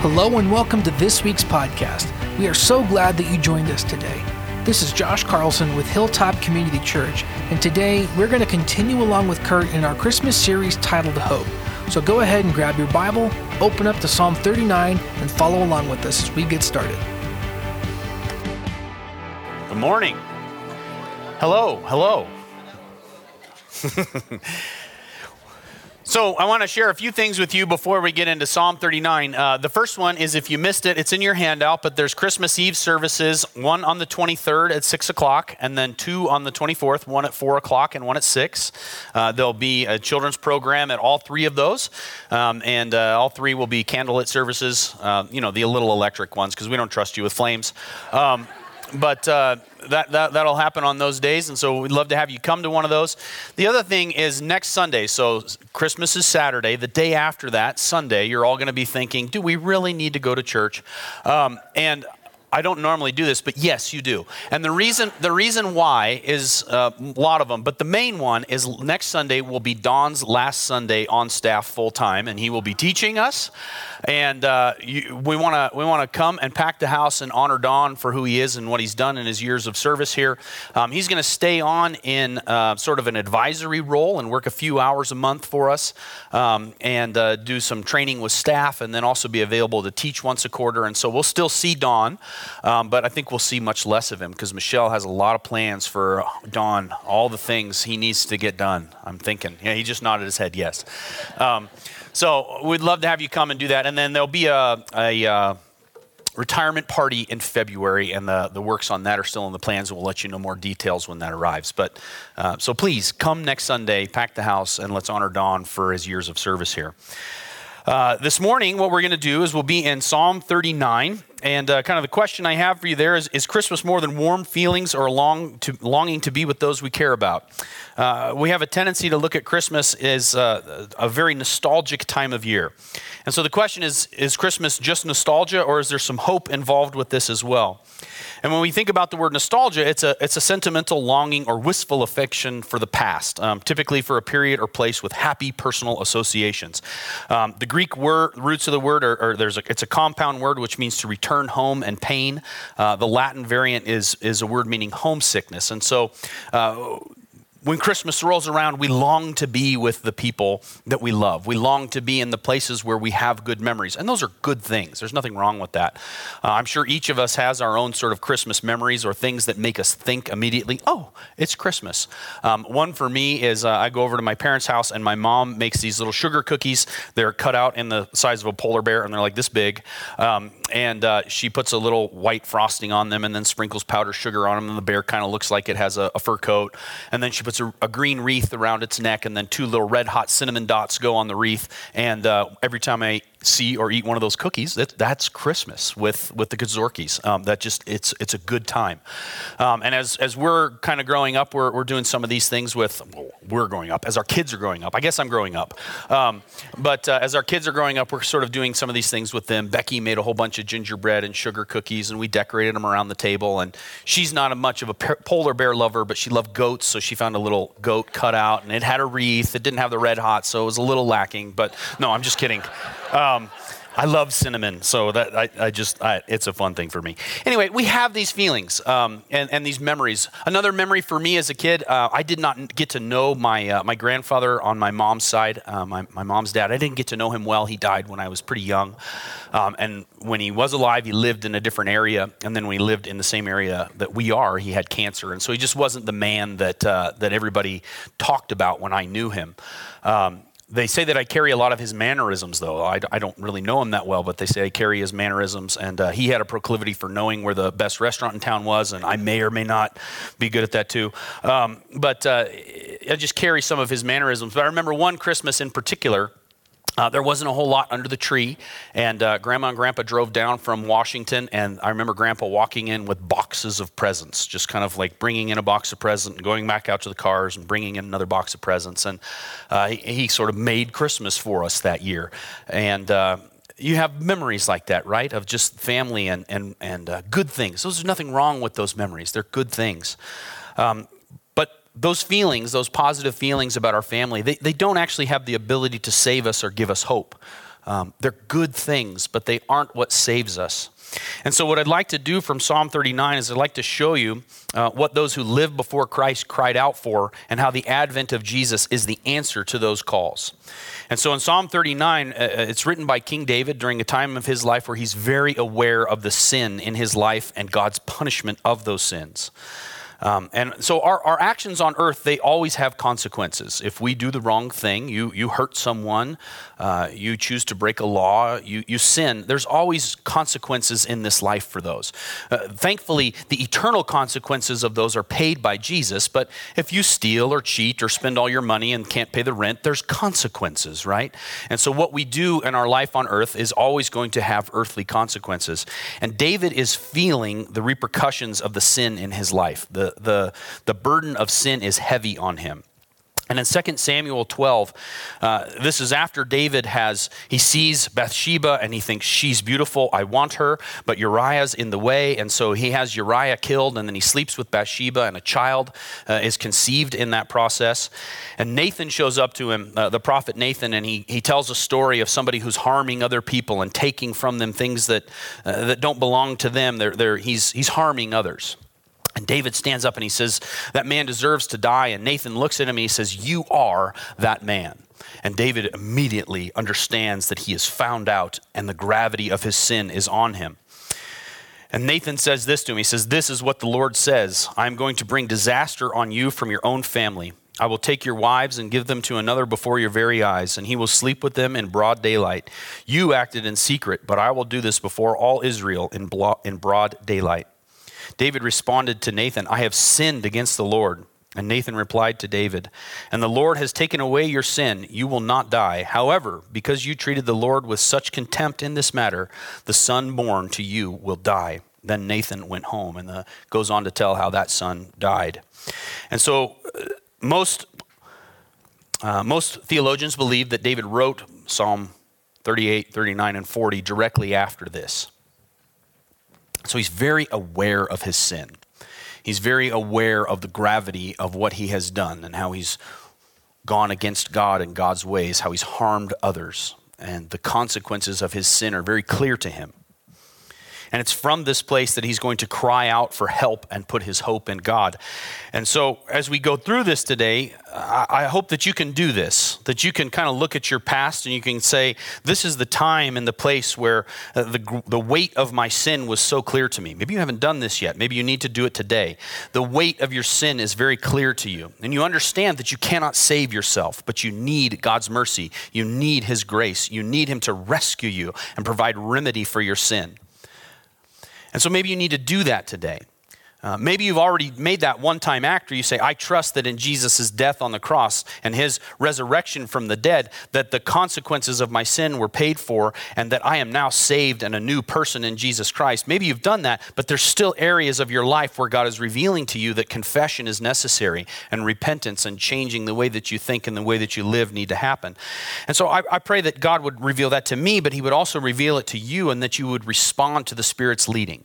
Hello and welcome to this week's podcast. We are so glad that you joined us today. This is Josh Carlson with Hilltop Community Church, and today we're going to continue along with Kurt in our Christmas series titled Hope. So go ahead and grab your Bible, open up to Psalm 39, and follow along with us as we get started. Good morning. Hello, hello. So, I want to share a few things with you before we get into Psalm 39. Uh, the first one is if you missed it, it's in your handout, but there's Christmas Eve services, one on the 23rd at 6 o'clock, and then two on the 24th, one at 4 o'clock and one at 6. Uh, there'll be a children's program at all three of those, um, and uh, all three will be candlelit services, uh, you know, the little electric ones, because we don't trust you with flames. Um, but uh, that, that, that'll happen on those days. And so we'd love to have you come to one of those. The other thing is next Sunday. So Christmas is Saturday. The day after that, Sunday, you're all going to be thinking, do we really need to go to church? Um, and I don't normally do this, but yes, you do. And the reason the reason why is uh, a lot of them, but the main one is next Sunday will be Don's last Sunday on staff full time, and he will be teaching us. And uh, you, we want to we want to come and pack the house and honor Don for who he is and what he's done in his years of service here. Um, he's going to stay on in uh, sort of an advisory role and work a few hours a month for us, um, and uh, do some training with staff, and then also be available to teach once a quarter. And so we'll still see Don. Um, but I think we'll see much less of him because Michelle has a lot of plans for Don, all the things he needs to get done. I'm thinking. Yeah, he just nodded his head yes. Um, so we'd love to have you come and do that. And then there'll be a, a uh, retirement party in February, and the, the works on that are still in the plans, we'll let you know more details when that arrives. But uh, so please come next Sunday, pack the house, and let's honor Don for his years of service here. Uh, this morning, what we're going to do is we'll be in Psalm 39. And uh, kind of the question I have for you there is Is Christmas more than warm feelings or long to, longing to be with those we care about? Uh, we have a tendency to look at Christmas as uh, a very nostalgic time of year. And so the question is Is Christmas just nostalgia or is there some hope involved with this as well? And when we think about the word nostalgia, it's a, it's a sentimental longing or wistful affection for the past, um, typically for a period or place with happy personal associations. Um, the Greek word, roots of the word are, are, there's a, it's a compound word which means to return home and pain. Uh, the Latin variant is, is a word meaning homesickness. And so uh, when Christmas rolls around, we long to be with the people that we love. We long to be in the places where we have good memories. And those are good things. There's nothing wrong with that. Uh, I'm sure each of us has our own sort of Christmas memories or things that make us think immediately, oh, it's Christmas. Um, one for me is uh, I go over to my parents' house and my mom makes these little sugar cookies. They're cut out in the size of a polar bear and they're like this big. Um, and uh, she puts a little white frosting on them and then sprinkles powdered sugar on them. And the bear kind of looks like it has a, a fur coat. And then she puts a, a, green wreath around its neck, and then two little red hot cinnamon dots go on the wreath. And uh, every time I see or eat one of those cookies, that, that's Christmas with, with the Gazorkis. Um, that just, it's, it's a good time. Um, and as, as we're kind of growing up, we're, we're doing some of these things with, well, we're growing up, as our kids are growing up. I guess I'm growing up. Um, but uh, as our kids are growing up, we're sort of doing some of these things with them. Becky made a whole bunch of gingerbread and sugar cookies, and we decorated them around the table. And she's not a much of a polar bear lover, but she loved goats, so she found a little goat cut out, and it had a wreath. It didn't have the red hot, so it was a little lacking. But no, I'm just kidding. Um, I love cinnamon, so that I, I just I, it's a fun thing for me. Anyway, we have these feelings um, and, and these memories. Another memory for me as a kid, uh, I did not get to know my uh, my grandfather on my mom's side, uh, my my mom's dad. I didn't get to know him well. He died when I was pretty young, um, and when he was alive, he lived in a different area, and then when he lived in the same area that we are, he had cancer, and so he just wasn't the man that uh, that everybody talked about when I knew him. Um, they say that I carry a lot of his mannerisms, though. I, I, don't really know him that well, but they say I carry his mannerisms. And uh, he had a proclivity for knowing where the best restaurant in town was, and I may or may not be good at that too. Um, but uh, I just carry some of his mannerisms. But I remember one Christmas in particular uh, there wasn't a whole lot under the tree, and uh, Grandma and Grandpa drove down from Washington, and I remember Grandpa walking in with boxes of presents, just kind of like bringing in a box of presents, and going back out to the cars and bringing in another box of presents, and uh, he, he, sort of made Christmas for us that year, and uh, you have memories like that, right? Of just family and and and uh, good things. So there's nothing wrong with those memories; they're good things. Um, those feelings, those positive feelings about our family, they, they don't actually have the ability to save us or give us hope. Um, they're good things, but they aren't what saves us. And so, what I'd like to do from Psalm 39 is I'd like to show you uh, what those who lived before Christ cried out for and how the advent of Jesus is the answer to those calls. And so, in Psalm 39, uh, uh, it's written by King David during a time of his life where he's very aware of the sin in his life and God's punishment of those sins. Um, and so our, our actions on earth, they always have consequences. If we do the wrong thing, you, you hurt someone, uh, you choose to break a law, you, you sin, there's always consequences in this life for those. Uh, thankfully, the eternal consequences of those are paid by Jesus, but if you steal or cheat or spend all your money and can't pay the rent, there's consequences, right? And so what we do in our life on earth is always going to have earthly consequences. And David is feeling the repercussions of the sin in his life. The, the, the, burden of sin is heavy on him. And in 2 Samuel 12, uh, this is after David has, he sees Bathsheba and he thinks, she's beautiful, I want her, but Uriah's in the way. And so he has Uriah killed and then he sleeps with Bathsheba and a child uh, is conceived in that process. And Nathan shows up to him, uh, the prophet Nathan, and he, he tells a story of somebody who's harming other people and taking from them things that, uh, that don't belong to them. They're, they're, he's, he's harming others. And David stands up and he says, That man deserves to die. And Nathan looks at him and he says, You are that man. And David immediately understands that he is found out and the gravity of his sin is on him. And Nathan says this to him He says, This is what the Lord says I am going to bring disaster on you from your own family. I will take your wives and give them to another before your very eyes, and he will sleep with them in broad daylight. You acted in secret, but I will do this before all Israel in broad daylight. David responded to Nathan, I have sinned against the Lord. And Nathan replied to David, And the Lord has taken away your sin. You will not die. However, because you treated the Lord with such contempt in this matter, the son born to you will die. Then Nathan went home and the, goes on to tell how that son died. And so, uh, most, uh, most theologians believe that David wrote Psalm 38, 39, and 40 directly after this. So he's very aware of his sin. He's very aware of the gravity of what he has done and how he's gone against God and God's ways, how he's harmed others. And the consequences of his sin are very clear to him. And it's from this place that he's going to cry out for help and put his hope in God. And so, as we go through this today, I hope that you can do this, that you can kind of look at your past and you can say, This is the time and the place where uh, the, the weight of my sin was so clear to me. Maybe you haven't done this yet. Maybe you need to do it today. The weight of your sin is very clear to you. And you understand that you cannot save yourself, but you need God's mercy. You need His grace. You need Him to rescue you and provide remedy for your sin. And so maybe you need to do that today. Uh, maybe you've already made that one time act where you say, I trust that in Jesus' death on the cross and his resurrection from the dead, that the consequences of my sin were paid for and that I am now saved and a new person in Jesus Christ. Maybe you've done that, but there's still areas of your life where God is revealing to you that confession is necessary and repentance and changing the way that you think and the way that you live need to happen. And so I, I pray that God would reveal that to me, but he would also reveal it to you and that you would respond to the Spirit's leading.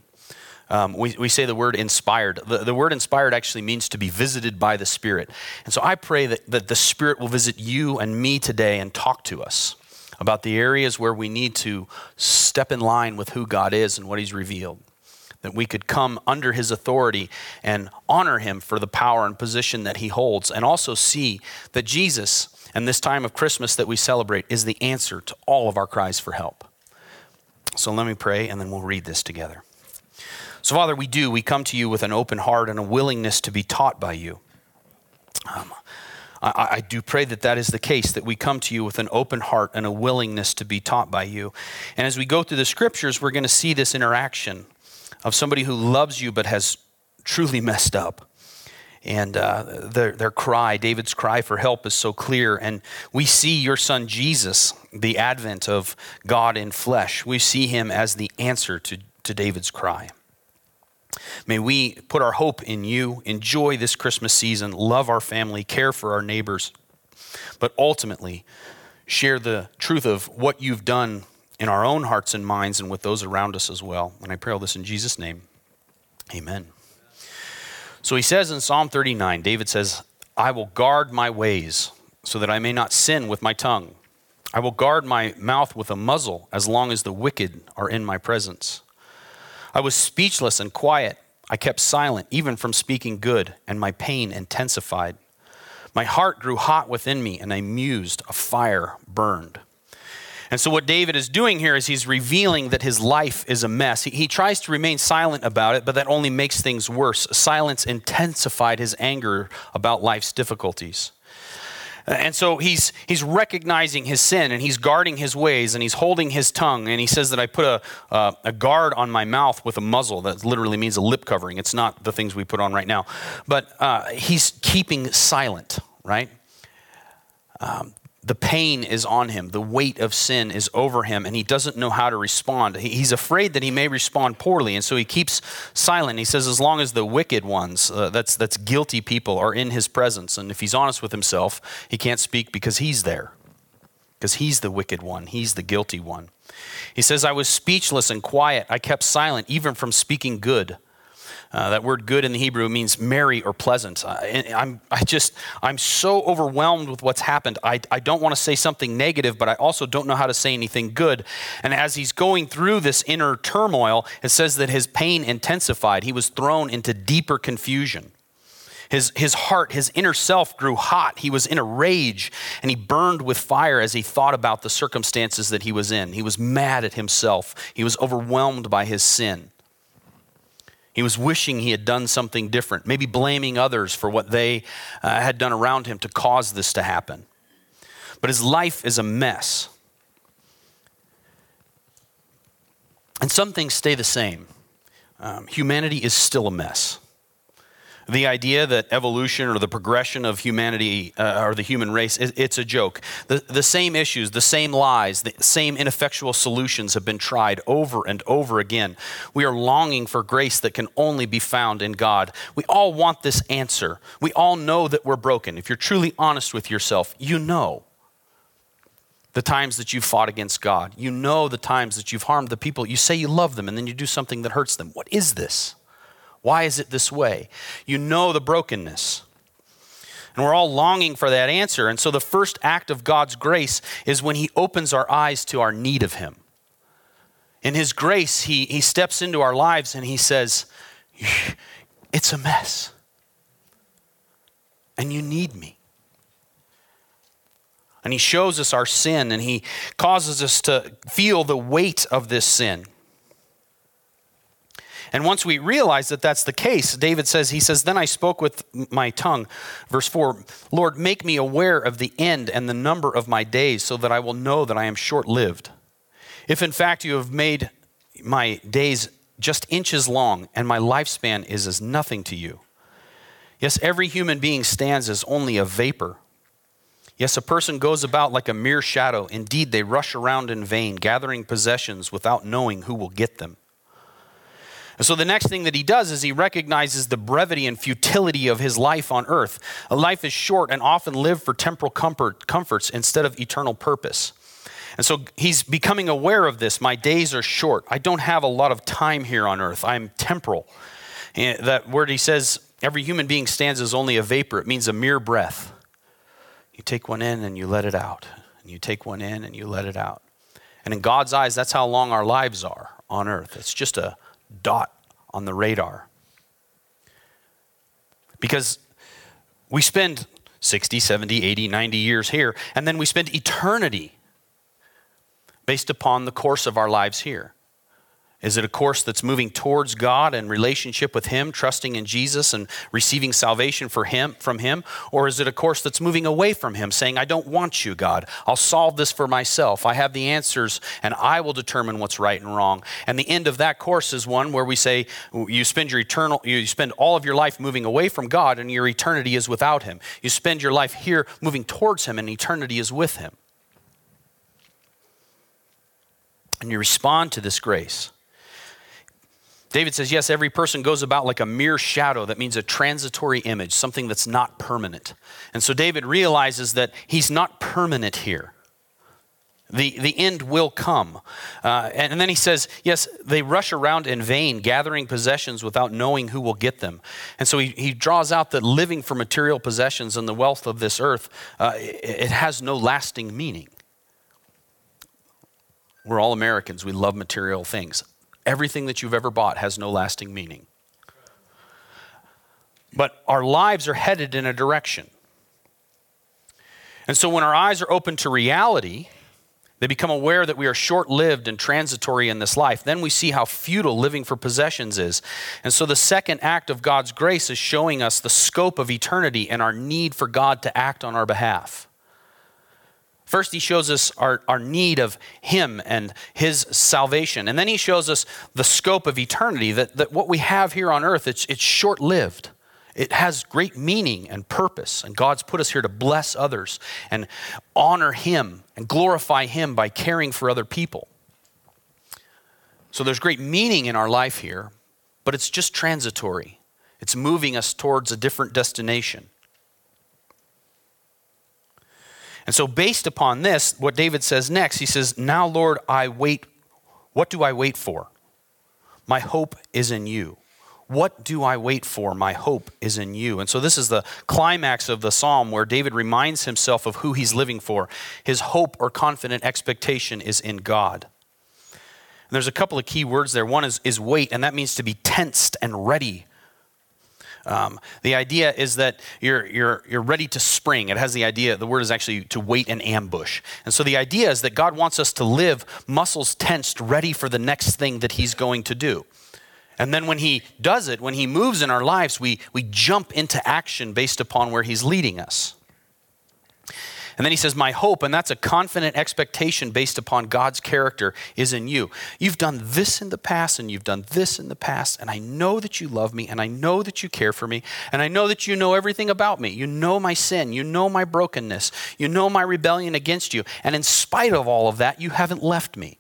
Um, we, we say the word inspired. The, the word inspired actually means to be visited by the Spirit. And so I pray that, that the Spirit will visit you and me today and talk to us about the areas where we need to step in line with who God is and what He's revealed. That we could come under His authority and honor Him for the power and position that He holds, and also see that Jesus and this time of Christmas that we celebrate is the answer to all of our cries for help. So let me pray, and then we'll read this together. So, Father, we do. We come to you with an open heart and a willingness to be taught by you. Um, I, I, do pray that that is the case, that we come to you with an open heart and a willingness to be taught by you. And as we go through the scriptures, we're going to see this interaction of somebody who loves you but has truly messed up. And uh, their, their cry, David's cry for help, is so clear. And we see your son Jesus, the advent of God in flesh. We see him as the answer to, to David's cry. May we put our hope in you, enjoy this Christmas season, love our family, care for our neighbors, but ultimately share the truth of what you've done in our own hearts and minds and with those around us as well. And I pray all this in Jesus' name. Amen. So he says in Psalm 39, David says, I will guard my ways so that I may not sin with my tongue. I will guard my mouth with a muzzle as long as the wicked are in my presence. I was speechless and quiet. I kept silent, even from speaking good, and my pain intensified. My heart grew hot within me, and I mused. A fire burned. And so, what David is doing here is he's revealing that his life is a mess. He, he, tries to remain silent about it, but that only makes things worse. Silence intensified his anger about life's difficulties. And so he's, he's recognizing his sin and he's guarding his ways and he's holding his tongue. And he says that I put a, uh, a guard on my mouth with a muzzle. That literally means a lip covering. It's not the things we put on right now. But uh, he's keeping silent, right? Um, the pain is on him, the weight of sin is over him, and he doesn't know how to respond. He's afraid that he may respond poorly, and so he keeps silent. He says, as long as the wicked ones, uh, that's, that's guilty people, are in his presence, and if he's honest with himself, he can't speak because he's there, because he's the wicked one, he's the guilty one. He says, I was speechless and quiet. I kept silent, even from speaking good. Uh, that word good in the Hebrew means merry or pleasant. Uh, I'm, I just, I'm so overwhelmed with what's happened. I, I don't want to say something negative, but I also don't know how to say anything good. And as he's going through this inner turmoil, it says that his pain intensified. He was thrown into deeper confusion. His, his heart, his inner self grew hot. He was in a rage and he burned with fire as he thought about the circumstances that he was in. He was mad at himself. He was overwhelmed by his sin. He was wishing he had done something different, maybe blaming others for what they uh, had done around him to cause this to happen. But his life is a mess. And some things stay the same. Um, humanity is still a mess. The idea that evolution or the progression of humanity uh, or the human race, it, it's a joke. The, the same issues, the same lies, the same ineffectual solutions have been tried over and over again. We are longing for grace that can only be found in God. We all want this answer. We all know that we're broken. If you're truly honest with yourself, you know the times that you've fought against God. You know the times that you've harmed the people. You say you love them and then you do something that hurts them. What is this? Why is it this way? You know the brokenness. And we're all longing for that answer. And so the first act of God's grace is when He opens our eyes to our need of Him. In His grace, He, he steps into our lives and He says, It's a mess. And you need me. And He shows us our sin and He causes us to feel the weight of this sin. And once we realize that that's the case, David says, He says, Then I spoke with my tongue. Verse 4 Lord, make me aware of the end and the number of my days, so that I will know that I am short lived. If in fact you have made my days just inches long, and my lifespan is as nothing to you. Yes, every human being stands as only a vapor. Yes, a person goes about like a mere shadow. Indeed, they rush around in vain, gathering possessions without knowing who will get them. And so the next thing that he does is he recognizes the brevity and futility of his life on earth. A life is short and often lived for temporal comfort, comforts instead of eternal purpose. And so he's becoming aware of this. My days are short. I don't have a lot of time here on earth. I'm temporal. And that word he says, every human being stands as only a vapor. It means a mere breath. You take one in and you let it out. And you take one in and you let it out. And in God's eyes, that's how long our lives are on earth. It's just a, dot on the radar. Because we spend 60, 70, 80, 90 years here, and then we spend eternity based upon the course of our lives here. Is it a course that's moving towards God and relationship with Him, trusting in Jesus and receiving salvation for him, from Him? Or is it a course that's moving away from Him, saying, I don't want you, God. I'll solve this for myself. I have the answers and I will determine what's right and wrong. And the end of that course is one where we say, you spend your eternal, you spend all of your life moving away from God and your eternity is without Him. You spend your life here moving towards Him and eternity is with Him. And you respond to this grace. David says, yes, every person goes about like a mere shadow. That means a transitory image, something that's not permanent. And so David realizes that he's not permanent here. The, the end will come. Uh, and, and then he says, yes, they rush around in vain, gathering possessions without knowing who will get them. And so he, he draws out that living for material possessions and the wealth of this earth, uh, it, it has no lasting meaning. We're all Americans. We love material things. Everything that you've ever bought has no lasting meaning. But our lives are headed in a direction. And so when our eyes are open to reality, they become aware that we are short lived and transitory in this life. Then we see how futile living for possessions is. And so the second act of God's grace is showing us the scope of eternity and our need for God to act on our behalf. First, he shows us our, our need of him and his salvation. And then he shows us the scope of eternity, that, that what we have here on earth, it's, it's short lived. It has great meaning and purpose, and God's put us here to bless others and honor Him and glorify Him by caring for other people. So there's great meaning in our life here, but it's just transitory. It's moving us towards a different destination. And so, based upon this, what David says next, he says, Now, Lord, I wait. What do I wait for? My hope is in you. What do I wait for? My hope is in you. And so, this is the climax of the psalm where David reminds himself of who he's living for. His hope or confident expectation is in God. And there's a couple of key words there. One is, is wait, and that means to be tensed and ready. Um, the idea is that you're, you're, you're ready to spring. It has the idea, the word is actually to wait an ambush. And so the idea is that God wants us to live muscles tensed, ready for the next thing that He's going to do. And then when he does it, when he moves in our lives, we, we jump into action based upon where he's leading us. And then he says, My hope, and that's a confident expectation based upon God's character, is in you. You've done this in the past, and you've done this in the past, and I know that you love me, and I know that you care for me, and I know that you know everything about me. You know my sin, you know my brokenness, you know my rebellion against you. And in spite of all of that, you haven't left me.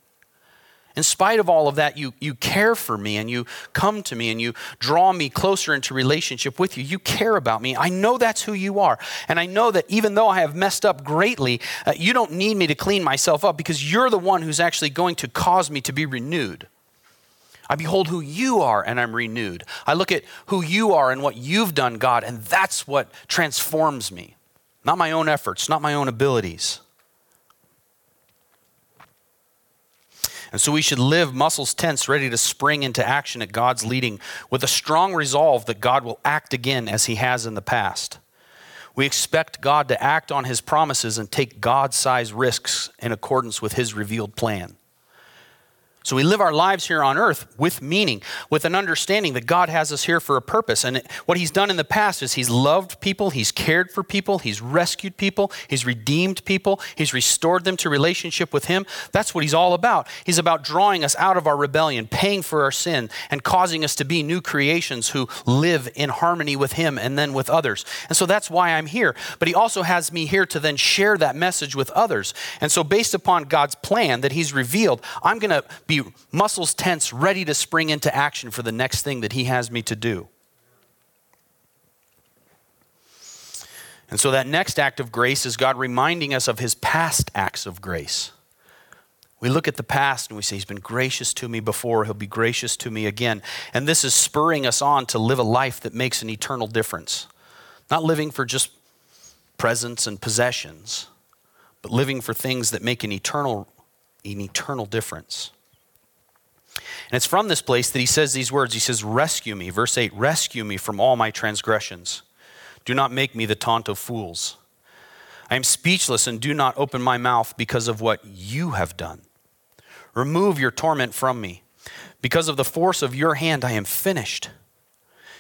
In spite of all of that, you, you care for me and you come to me and you draw me closer into relationship with you. You care about me. I know that's who you are. And I know that even though I have messed up greatly, uh, you don't need me to clean myself up because you're the one who's actually going to cause me to be renewed. I behold who you are and I'm renewed. I look at who you are and what you've done, God, and that's what transforms me. Not my own efforts, not my own abilities. And so we should live muscles tense, ready to spring into action at God's leading with a strong resolve that God will act again as he has in the past. We expect God to act on his promises and take God sized risks in accordance with his revealed plan. So we live our lives here on earth with meaning, with an understanding that God has us here for a purpose. And what He's done in the past is He's loved people, He's cared for people, He's rescued people, He's redeemed people, He's restored them to relationship with Him. That's what He's all about. He's about drawing us out of our rebellion, paying for our sin, and causing us to be new creations who live in harmony with Him and then with others. And so that's why I'm here. But He also has me here to then share that message with others. And so, based upon God's plan that He's revealed, I'm going to be muscles tense, ready to spring into action for the next thing that He has me to do. And so that next act of grace is God reminding us of His past acts of grace. We look at the past and we say, He's been gracious to me before, He'll be gracious to me again. And this is spurring us on to live a life that makes an eternal difference. Not living for just presents and possessions, but living for things that make an eternal, an eternal difference. And it's from this place that he says these words. He says, Rescue me. Verse 8 Rescue me from all my transgressions. Do not make me the taunt of fools. I am speechless and do not open my mouth because of what you have done. Remove your torment from me. Because of the force of your hand, I am finished.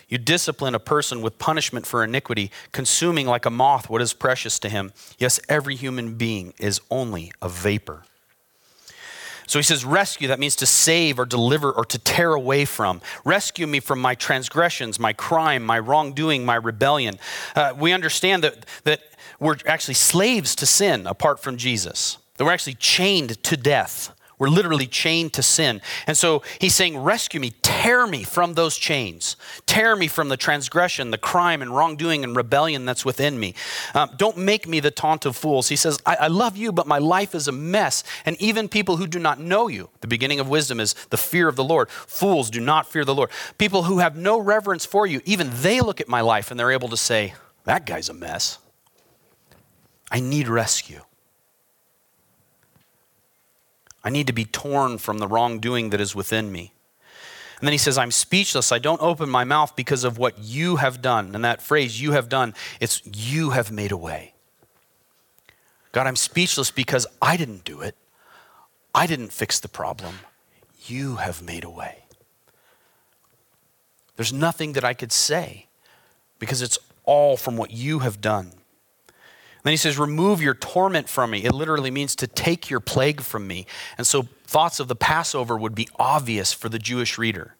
You discipline a person with punishment for iniquity, consuming like a moth what is precious to him. Yes, every human being is only a vapor. So he says, rescue, that means to save or deliver or to tear away from. Rescue me from my transgressions, my crime, my wrongdoing, my rebellion. Uh, we understand that, that we're actually slaves to sin apart from Jesus, that we're actually chained to death. We're literally chained to sin. And so he's saying, Rescue me, tear me from those chains, tear me from the transgression, the crime, and wrongdoing and rebellion that's within me. Um, don't make me the taunt of fools. He says, I, I love you, but my life is a mess. And even people who do not know you, the beginning of wisdom is the fear of the Lord. Fools do not fear the Lord. People who have no reverence for you, even they look at my life and they're able to say, That guy's a mess. I need rescue. I need to be torn from the wrongdoing that is within me. And then he says, I'm speechless. I don't open my mouth because of what you have done. And that phrase, you have done, it's you have made a way. God, I'm speechless because I didn't do it. I didn't fix the problem. You have made a way. There's nothing that I could say because it's all from what you have done. Then he says, Remove your torment from me. It literally means to take your plague from me. And so thoughts of the Passover would be obvious for the Jewish reader.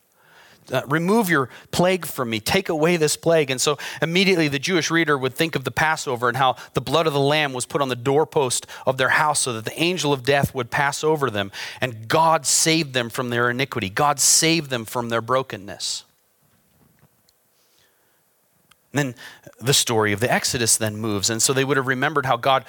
Uh, remove your plague from me. Take away this plague. And so immediately the Jewish reader would think of the Passover and how the blood of the lamb was put on the doorpost of their house so that the angel of death would pass over them. And God saved them from their iniquity, God saved them from their brokenness. Then the story of the Exodus then moves. And so they would have remembered how God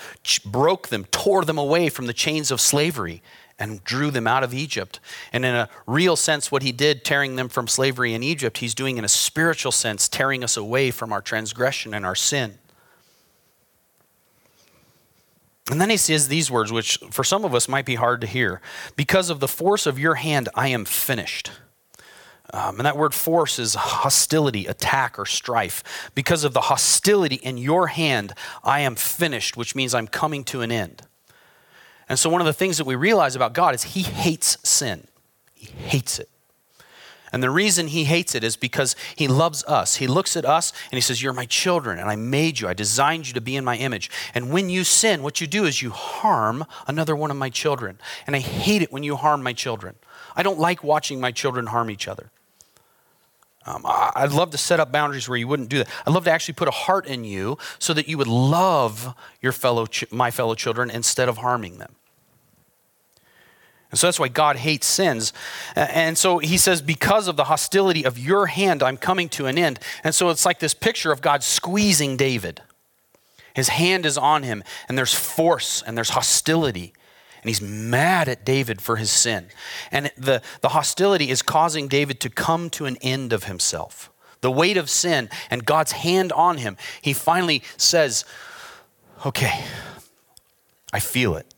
broke them, tore them away from the chains of slavery and drew them out of Egypt. And in a real sense, what he did, tearing them from slavery in Egypt, he's doing in a spiritual sense, tearing us away from our transgression and our sin. And then he says these words, which for some of us might be hard to hear. Because of the force of your hand, I am finished. Um, and that word force is hostility, attack, or strife. Because of the hostility in your hand, I am finished, which means I'm coming to an end. And so, one of the things that we realize about God is He hates sin. He hates it. And the reason He hates it is because He loves us. He looks at us and He says, You're my children, and I made you. I designed you to be in my image. And when you sin, what you do is you harm another one of my children. And I hate it when you harm my children. I don't like watching my children harm each other. Um, I'd love to set up boundaries where you wouldn't do that. I'd love to actually put a heart in you so that you would love your fellow, ch- my fellow children instead of harming them. And so that's why God hates sins. And so he says, Because of the hostility of your hand, I'm coming to an end. And so it's like this picture of God squeezing David. His hand is on him, and there's force and there's hostility and he's mad at David for his sin. And the, the hostility is causing David to come to an end of himself. The weight of sin and God's hand on him, he finally says, Okay, I feel it,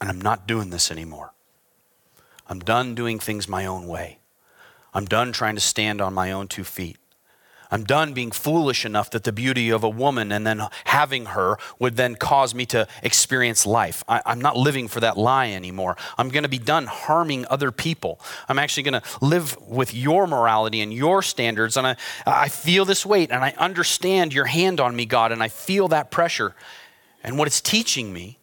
and I'm not doing this anymore. I'm done doing things my own way. I'm done trying to stand on my own two feet. I'm done being foolish enough that the beauty of a woman and then having her would then cause me to experience life. I, am not living for that lie anymore. I'm going to be done harming other people. I'm actually going to live with your morality and your standards. And I, I feel this weight and I understand your hand on me, God, and I feel that pressure. And what it's teaching me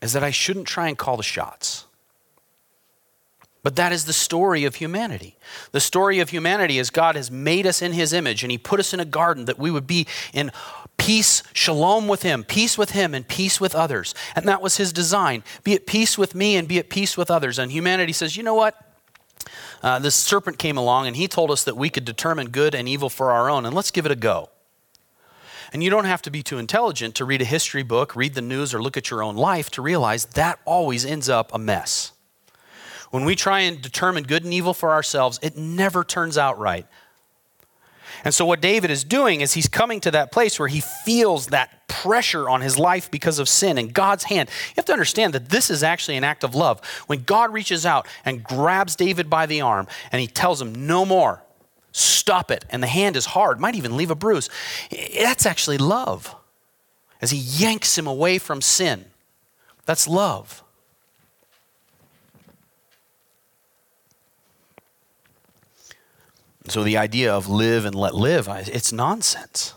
is that I shouldn't try and call the shots. But that is the story of humanity. The story of humanity is God has made us in his image and he put us in a garden that we would be in peace, shalom with him, peace with him, and peace with others. And that was his design. Be at peace with me and be at peace with others. And humanity says, you know what? Uh, this serpent came along and he told us that we could determine good and evil for our own, and let's give it a go. And you don't have to be too intelligent to read a history book, read the news, or look at your own life to realize that always ends up a mess. When we try and determine good and evil for ourselves, it never turns out right. And so, what David is doing is he's coming to that place where he feels that pressure on his life because of sin and God's hand. You have to understand that this is actually an act of love. When God reaches out and grabs David by the arm and he tells him, No more, stop it, and the hand is hard, might even leave a bruise, that's actually love. As he yanks him away from sin, that's love. So the idea of live and let live, it's nonsense.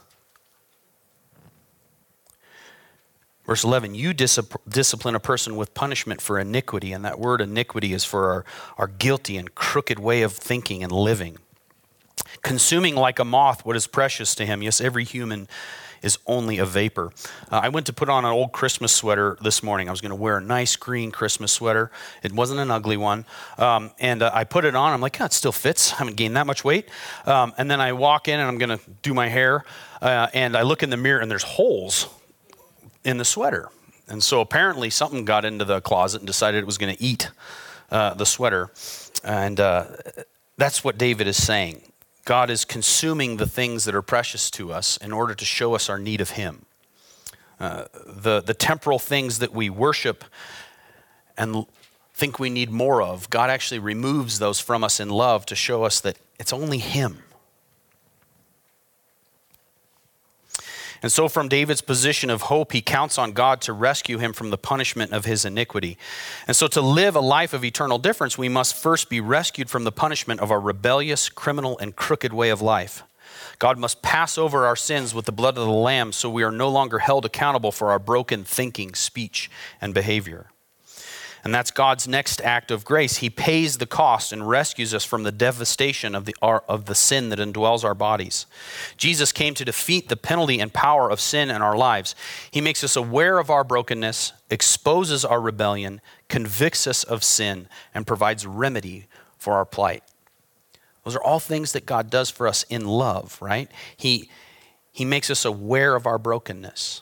Verse 11, you discipline a person with punishment for iniquity, and that word iniquity is for our, our guilty and crooked way of thinking and living. Consuming like a moth what is precious to him. Yes, every human is only a vapor. Uh, I went to put on an old Christmas sweater this morning. I was going to wear a nice green Christmas sweater. It wasn't an ugly one. Um, and uh, I put it on. I'm like, yeah, it still fits. I haven't gained that much weight. Um, and then I walk in and I'm going to do my hair. Uh, and I look in the mirror and there's holes in the sweater. And so apparently something got into the closet and decided it was going to eat uh, the sweater. And uh, that's what David is saying. God is consuming the things that are precious to us in order to show us our need of Him. uh, the, the temporal things that we worship and think we need more of, God actually removes those from us in love to show us that it's only Him. And so, from David's position of hope, he counts on God to rescue him from the punishment of his iniquity. And so, to live a life of eternal difference, we must first be rescued from the punishment of our rebellious, criminal, and crooked way of life. God must pass over our sins with the blood of the Lamb so we are no longer held accountable for our broken thinking, speech, and behavior. And that's God's next act of grace. He pays the cost and rescues us from the devastation of the, of the sin that indwells our bodies. Jesus came to defeat the penalty and power of sin in our lives. He makes us aware of our brokenness, exposes our rebellion, convicts us of sin, and provides remedy for our plight. Those are all things that God does for us in love, right? He, he makes us aware of our brokenness.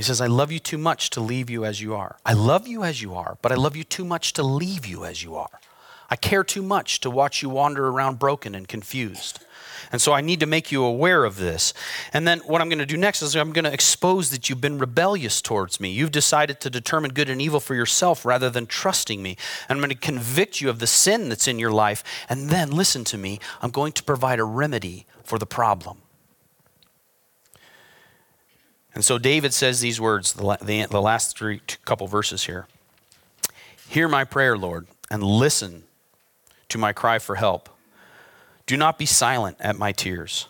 He says, I love you too much to leave you as you are. I love you as you are, but I love you too much to leave you as you are. I care too much to watch you wander around broken and confused. And so I need to make you aware of this. And then what I'm going to do next is I'm going to expose that you've been rebellious towards me. You've decided to determine good and evil for yourself rather than trusting me. And I'm going to convict you of the sin that's in your life. And then, listen to me, I'm going to provide a remedy for the problem. And so David says these words, the, the, last three couple verses here Hear my prayer, Lord, and listen to my cry for help. Do not be silent at my tears.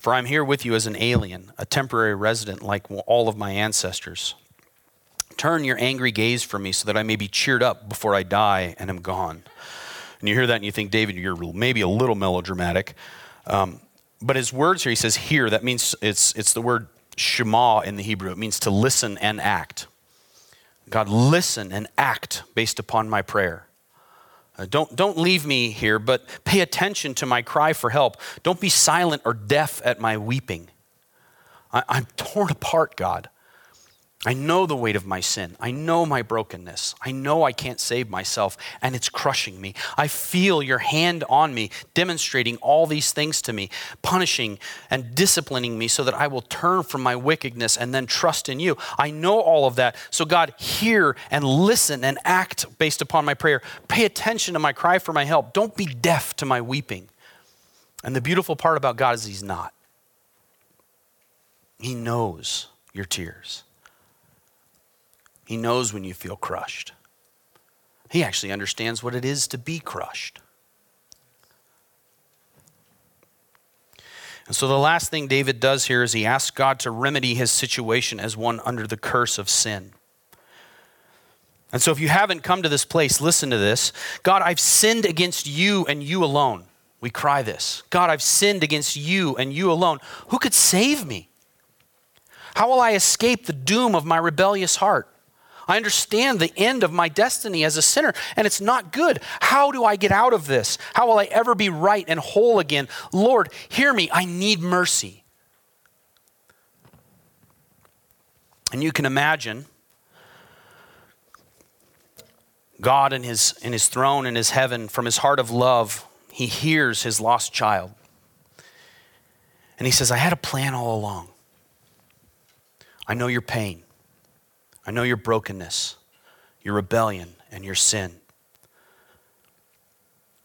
For I'm here with you as an alien, a temporary resident like all of my ancestors. Turn your angry gaze from me so that I may be cheered up before I die and am gone. And you hear that and you think, David, you're maybe a little melodramatic. Um, but his words here, he says here, that means it's, it's the word shema in the Hebrew. It means to listen and act. God, listen and act based upon my prayer. Uh, don't, don't leave me here, but pay attention to my cry for help. Don't be silent or deaf at my weeping. I, I'm torn apart, God. I know the weight of my sin. I know my brokenness. I know I can't save myself, and it's crushing me. I feel your hand on me, demonstrating all these things to me, punishing and disciplining me so that I will turn from my wickedness and then trust in you. I know all of that. So, God, hear and listen and act based upon my prayer. Pay attention to my cry for my help. Don't be deaf to my weeping. And the beautiful part about God is He's not, He knows your tears. He knows when you feel crushed. He actually understands what it is to be crushed. And so the last thing David does here is he asks God to remedy his situation as one under the curse of sin. And so if you haven't come to this place, listen to this. God, I've sinned against you and you alone. We cry this. God, I've sinned against you and you alone. Who could save me? How will I escape the doom of my rebellious heart? I understand the end of my destiny as a sinner, and it's not good. How do I get out of this? How will I ever be right and whole again? Lord, hear me. I need mercy. And you can imagine God in his, in his throne in his heaven, from his heart of love, he hears his lost child. And he says, I had a plan all along. I know your pain. I know your brokenness, your rebellion, and your sin.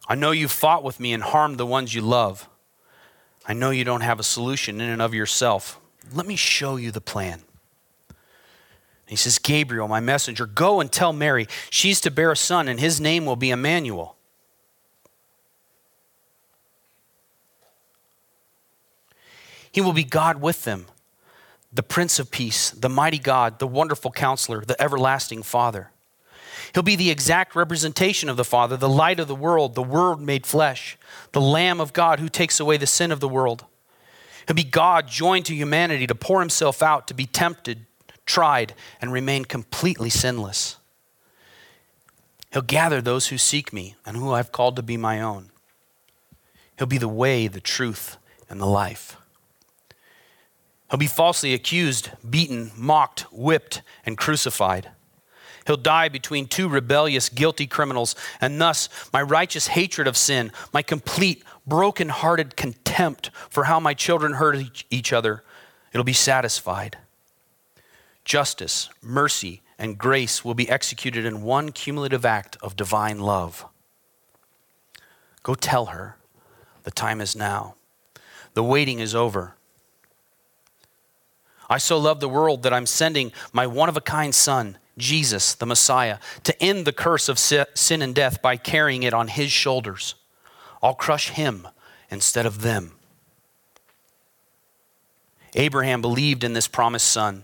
I know you fought with me and harmed the ones you love. I know you don't have a solution in and of yourself. Let me show you the plan. He says, Gabriel, my messenger, go and tell Mary she's to bear a son, and his name will be Emmanuel. He will be God with them the Prince of Peace, the mighty God, the wonderful counselor, the everlasting Father. He'll be the exact representation of the Father, the light of the world, the Word made flesh, the Lamb of God who takes away the sin of the world. He'll be God joined to humanity to pour himself out, to be tempted, tried, and remain completely sinless. He'll gather those who seek me and who I've called to be my own. He'll be the way, the truth, and the life. He'll be falsely accused, beaten, mocked, whipped, and crucified. He'll die between two rebellious, guilty criminals, and thus my righteous hatred of sin, my complete, broken-hearted contempt for how my children hurt each other, it'll be satisfied. justice, mercy, and grace will be executed in one cumulative act of divine love. Go tell her the time is now. The waiting is over. I so love the world that I'm sending my one of a kind Son, Jesus, the Messiah, to end the curse of sin and death by carrying it on his shoulders. I'll crush him instead of them. Abraham believed in this promised son.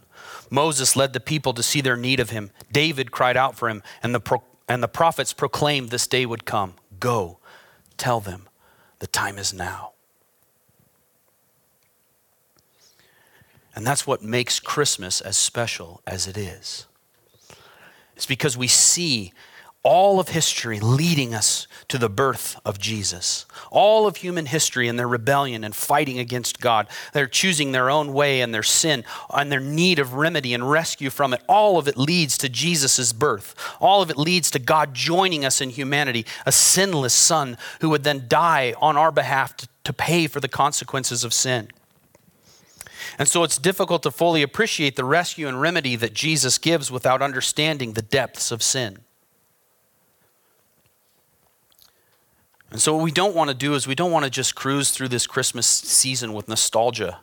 Moses led the people to see their need of him. David cried out for him, and the, pro- and the prophets proclaimed this day would come. Go, tell them, the time is now. And that's what makes Christmas as special as it is. It's because we see all of history leading us to the birth of Jesus. All of human history and their rebellion and fighting against God. They're choosing their own way and their sin and their need of remedy and rescue from it. All of it leads to Jesus' birth. All of it leads to God joining us in humanity, a sinless Son who would then die on our behalf to, to pay for the consequences of sin. And so it's difficult to fully appreciate the rescue and remedy that Jesus gives without understanding the depths of sin. And so, what we don't want to do is we don't want to just cruise through this Christmas season with nostalgia,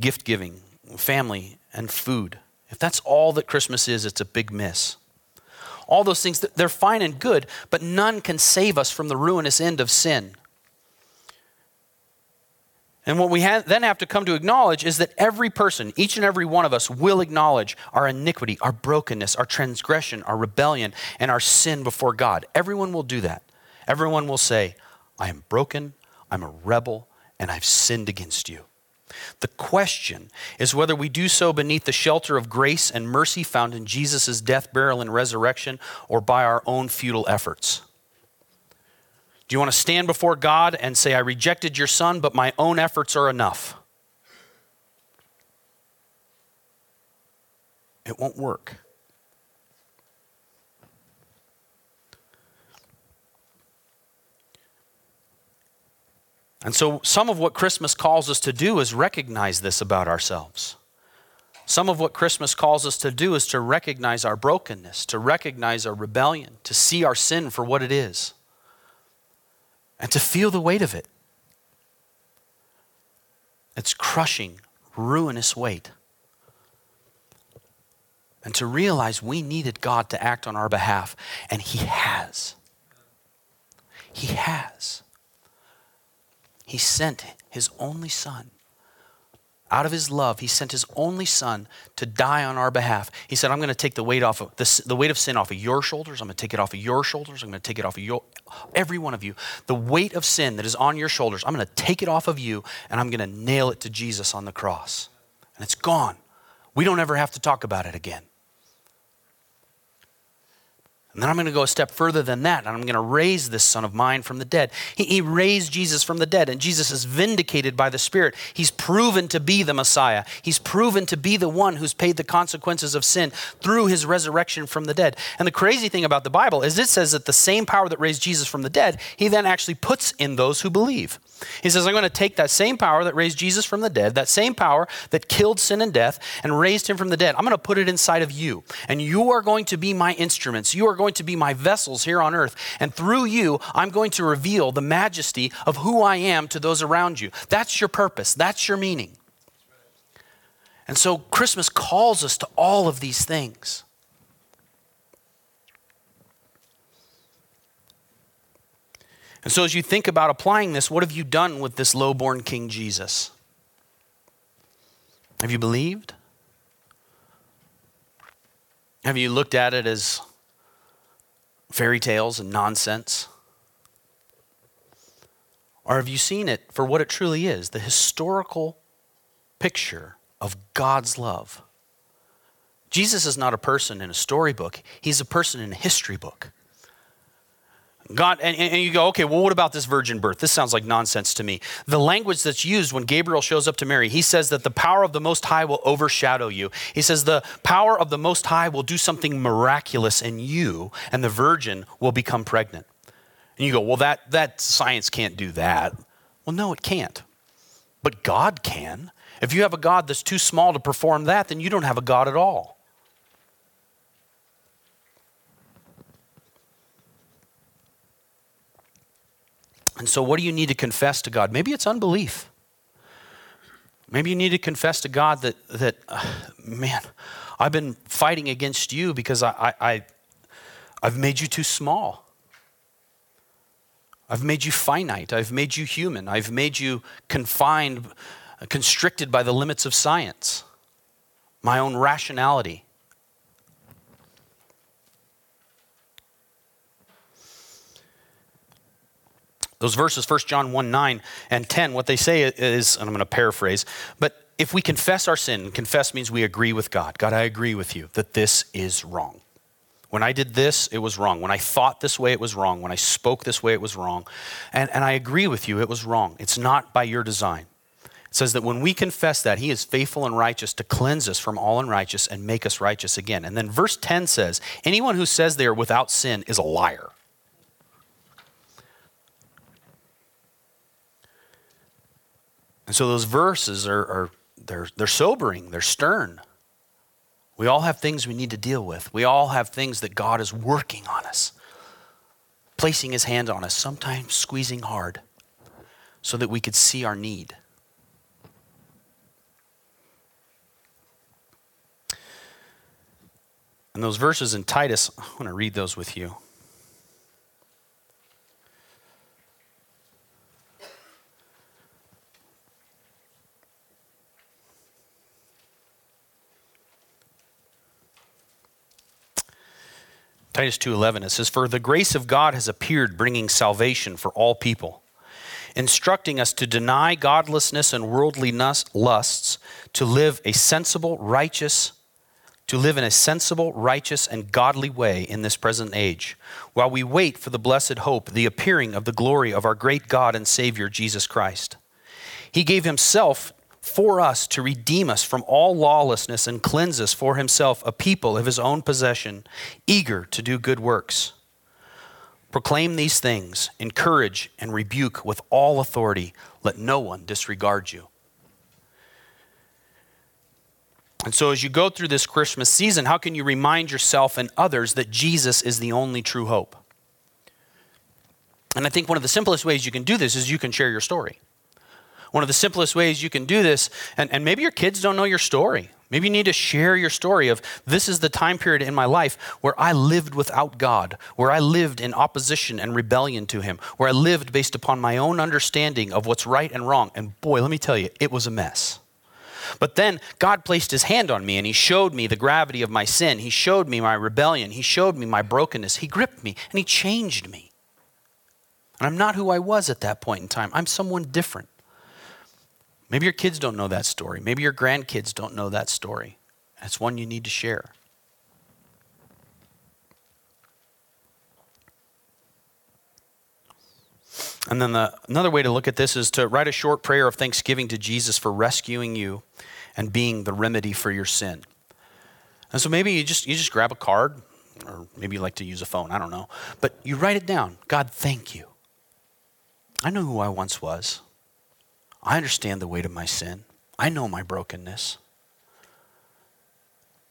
gift giving, family, and food. If that's all that Christmas is, it's a big miss. All those things, they're fine and good, but none can save us from the ruinous end of sin. And what we have, then have to come to acknowledge is that every person, each and every one of us, will acknowledge our iniquity, our brokenness, our transgression, our rebellion, and our sin before God. Everyone will do that. Everyone will say, I am broken, I'm a rebel, and I've sinned against you. The question is whether we do so beneath the shelter of grace and mercy found in Jesus' death, burial, and resurrection, or by our own futile efforts. Do you want to stand before God and say, I rejected your son, but my own efforts are enough? It won't work. And so, some of what Christmas calls us to do is recognize this about ourselves. Some of what Christmas calls us to do is to recognize our brokenness, to recognize our rebellion, to see our sin for what it is, and to feel the weight of it. It's crushing, ruinous weight. And to realize we needed God to act on our behalf, and He has. He has. He sent his only son. Out of his love, he sent his only son to die on our behalf. He said, I'm going to take the weight off of the, the weight of sin off of your shoulders. I'm going to take it off of your shoulders. I'm going to take it off of your every one of you. The weight of sin that is on your shoulders, I'm going to take it off of you and I'm going to nail it to Jesus on the cross. And it's gone. We don't ever have to talk about it again. And then I'm going to go a step further than that, and I'm going to raise this son of mine from the dead. He, he, raised Jesus from the dead, and Jesus is vindicated by the Spirit. He's proven to be the Messiah. He's proven to be the one who's paid the consequences of sin through his resurrection from the dead. And the crazy thing about the Bible is it says that the same power that raised Jesus from the dead, he then actually puts in those who believe. He says, I'm going to take that same power that raised Jesus from the dead, that same power that killed sin and death and raised him from the dead. I'm going to put it inside of you. And you are going to be my instruments. You are going to be my vessels here on earth. And through you, I'm going to reveal the majesty of who I am to those around you. That's your purpose, that's your meaning. And so Christmas calls us to all of these things. And so, as you think about applying this, what have you done with this lowborn King Jesus? Have you believed? Have you looked at it as fairy tales and nonsense? Or have you seen it for what it truly is the historical picture of God's love? Jesus is not a person in a storybook, he's a person in a history book. God, and, and, you go, okay, well, what about this virgin birth? This sounds like nonsense to me. The language that's used when Gabriel shows up to Mary, he says that the power of the Most High will overshadow you. He says the power of the Most High will do something miraculous in you, and the virgin will become pregnant. And you go, well, that, that science can't do that. Well, no, it can't. But God can. If you have a God that's too small to perform that, then you don't have a God at all. And so, what do you need to confess to God? Maybe it's unbelief. Maybe you need to confess to God that, that uh, man, I've been fighting against you because I, I, I, I've made you too small. I've made you finite. I've made you human. I've made you confined, constricted by the limits of science, my own rationality. Those verses, 1 John 1 9 and 10, what they say is, and I'm going to paraphrase, but if we confess our sin, confess means we agree with God. God, I agree with you that this is wrong. When I did this, it was wrong. When I thought this way, it was wrong. When I spoke this way, it was wrong. And, and I agree with you, it was wrong. It's not by your design. It says that when we confess that, He is faithful and righteous to cleanse us from all unrighteous and make us righteous again. And then verse 10 says, Anyone who says they are without sin is a liar. And so those verses are, are they're, they're sobering, they're stern. We all have things we need to deal with. We all have things that God is working on us, placing his hand on us, sometimes squeezing hard so that we could see our need. And those verses in Titus, I want to read those with you. Titus 2:11 it says for the grace of God has appeared bringing salvation for all people instructing us to deny godlessness and worldly lusts to live a sensible righteous to live in a sensible righteous and godly way in this present age while we wait for the blessed hope the appearing of the glory of our great God and Savior Jesus Christ. He gave himself for us to redeem us from all lawlessness and cleanse us for himself a people of his own possession, eager to do good works. Proclaim these things, encourage and rebuke with all authority. Let no one disregard you. And so, as you go through this Christmas season, how can you remind yourself and others that Jesus is the only true hope? And I think one of the simplest ways you can do this is you can share your story. One of the simplest ways you can do this, and, and maybe your kids don't know your story. Maybe you need to share your story of this is the time period in my life where I lived without God, where I lived in opposition and rebellion to Him, where I lived based upon my own understanding of what's right and wrong. And boy, let me tell you, it was a mess. But then God placed His hand on me and He showed me the gravity of my sin. He showed me my rebellion. He showed me my brokenness. He gripped me and He changed me. And I'm not who I was at that point in time, I'm someone different. Maybe your kids don't know that story. Maybe your grandkids don't know that story. That's one you need to share. And then the, another way to look at this is to write a short prayer of thanksgiving to Jesus for rescuing you and being the remedy for your sin. And so maybe you just you just grab a card or maybe you like to use a phone, I don't know. But you write it down. God, thank you. I know who I once was. I understand the weight of my sin. I know my brokenness.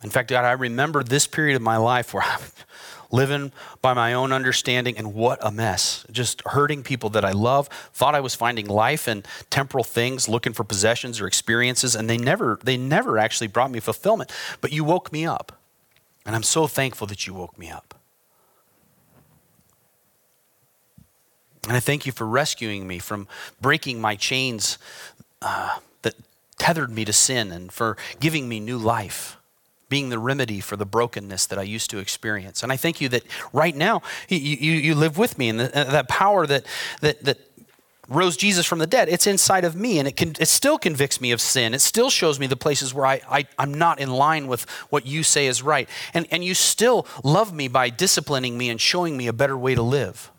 In fact, God, I remember this period of my life where I'm living by my own understanding and what a mess. Just hurting people that I love, thought I was finding life in temporal things, looking for possessions or experiences, and they never they never actually brought me fulfillment. But you woke me up. And I'm so thankful that you woke me up. And I thank you for rescuing me from breaking my chains uh, that tethered me to sin and for giving me new life, being the remedy for the brokenness that I used to experience. And I thank you that right now you, you, you live with me and the, uh, that power that, that, that rose Jesus from the dead, it's inside of me and it, can, it still convicts me of sin. It still shows me the places where I, I, I'm not in line with what you say is right. And, and you still love me by disciplining me and showing me a better way to live.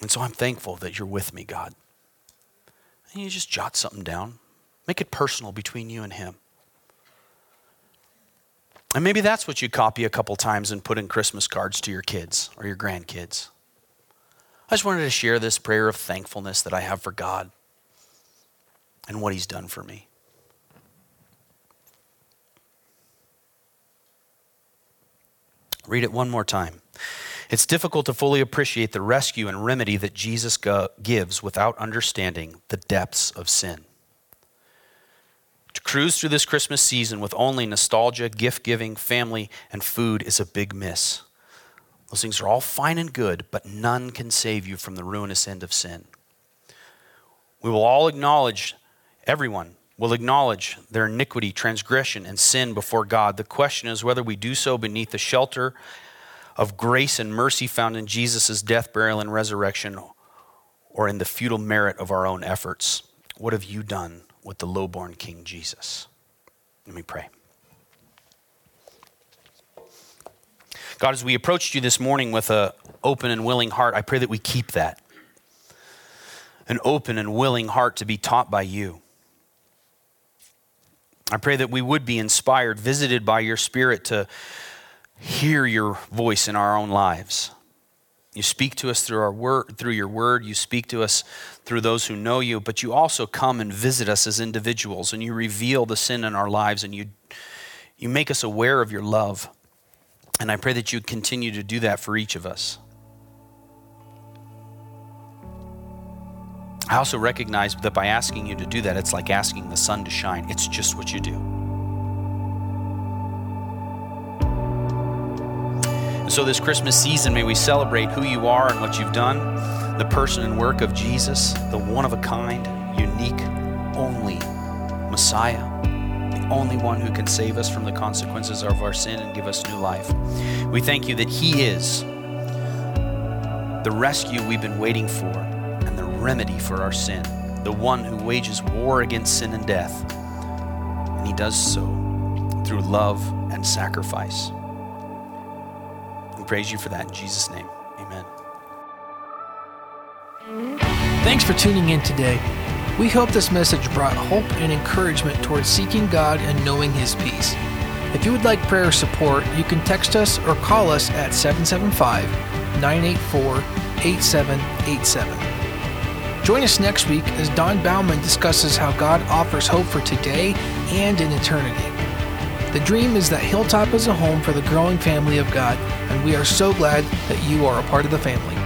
And so I'm thankful that you're with me, God. And you just jot something down, make it personal between you and Him. And maybe that's what you copy a couple times and put in Christmas cards to your kids or your grandkids. I just wanted to share this prayer of thankfulness that I have for God. and what he's done for me. Read it one more time. It's difficult to fully appreciate the rescue and remedy that Jesus gives without understanding the depths of sin. To cruise through this Christmas season with only nostalgia, gift giving, family, and food is a big miss. Those things are all fine and good, but none can save you from the ruinous end of sin. We will all acknowledge, everyone will acknowledge their iniquity, transgression, and sin before God. The question is whether we do so beneath the shelter of grace and mercy found in Jesus' death, burial, and resurrection, or in the futile merit of our own efforts. What have you done with the lowborn King Jesus? Let me pray. God, as we approached you this morning with an open and willing heart, I pray that we keep that. An open and willing heart to be taught by you. I pray that we would be inspired, visited by your Spirit to hear your voice in our own lives. You speak to us through our word, through your word. You speak to us through those who know you, but you also come and visit us as individuals, and you reveal the sin in our lives, and you you make us aware of your love. And I pray that you continue to do that for each of us. I also recognize that by asking you to do that, it's like asking the sun to shine. It's just what you do. So, this Christmas season, may we celebrate who you are and what you've done, the person and work of Jesus, the one of a kind, unique, only Messiah the only one who can save us from the consequences of our sin and give us new life. We thank you that He is the rescue we've been waiting for and the remedy for our sin, the one who wages war against sin and death. And He does so through love and sacrifice. Praise you for that in Jesus' name. Amen. Thanks for tuning in today. We hope this message brought hope and encouragement towards seeking God and knowing His peace. If you would like prayer support, you can text us or call us at 775 984 8787. Join us next week as Don Bauman discusses how God offers hope for today and in eternity. The dream is that Hilltop is a home for the growing family of God, and we are so glad that you are a part of the family.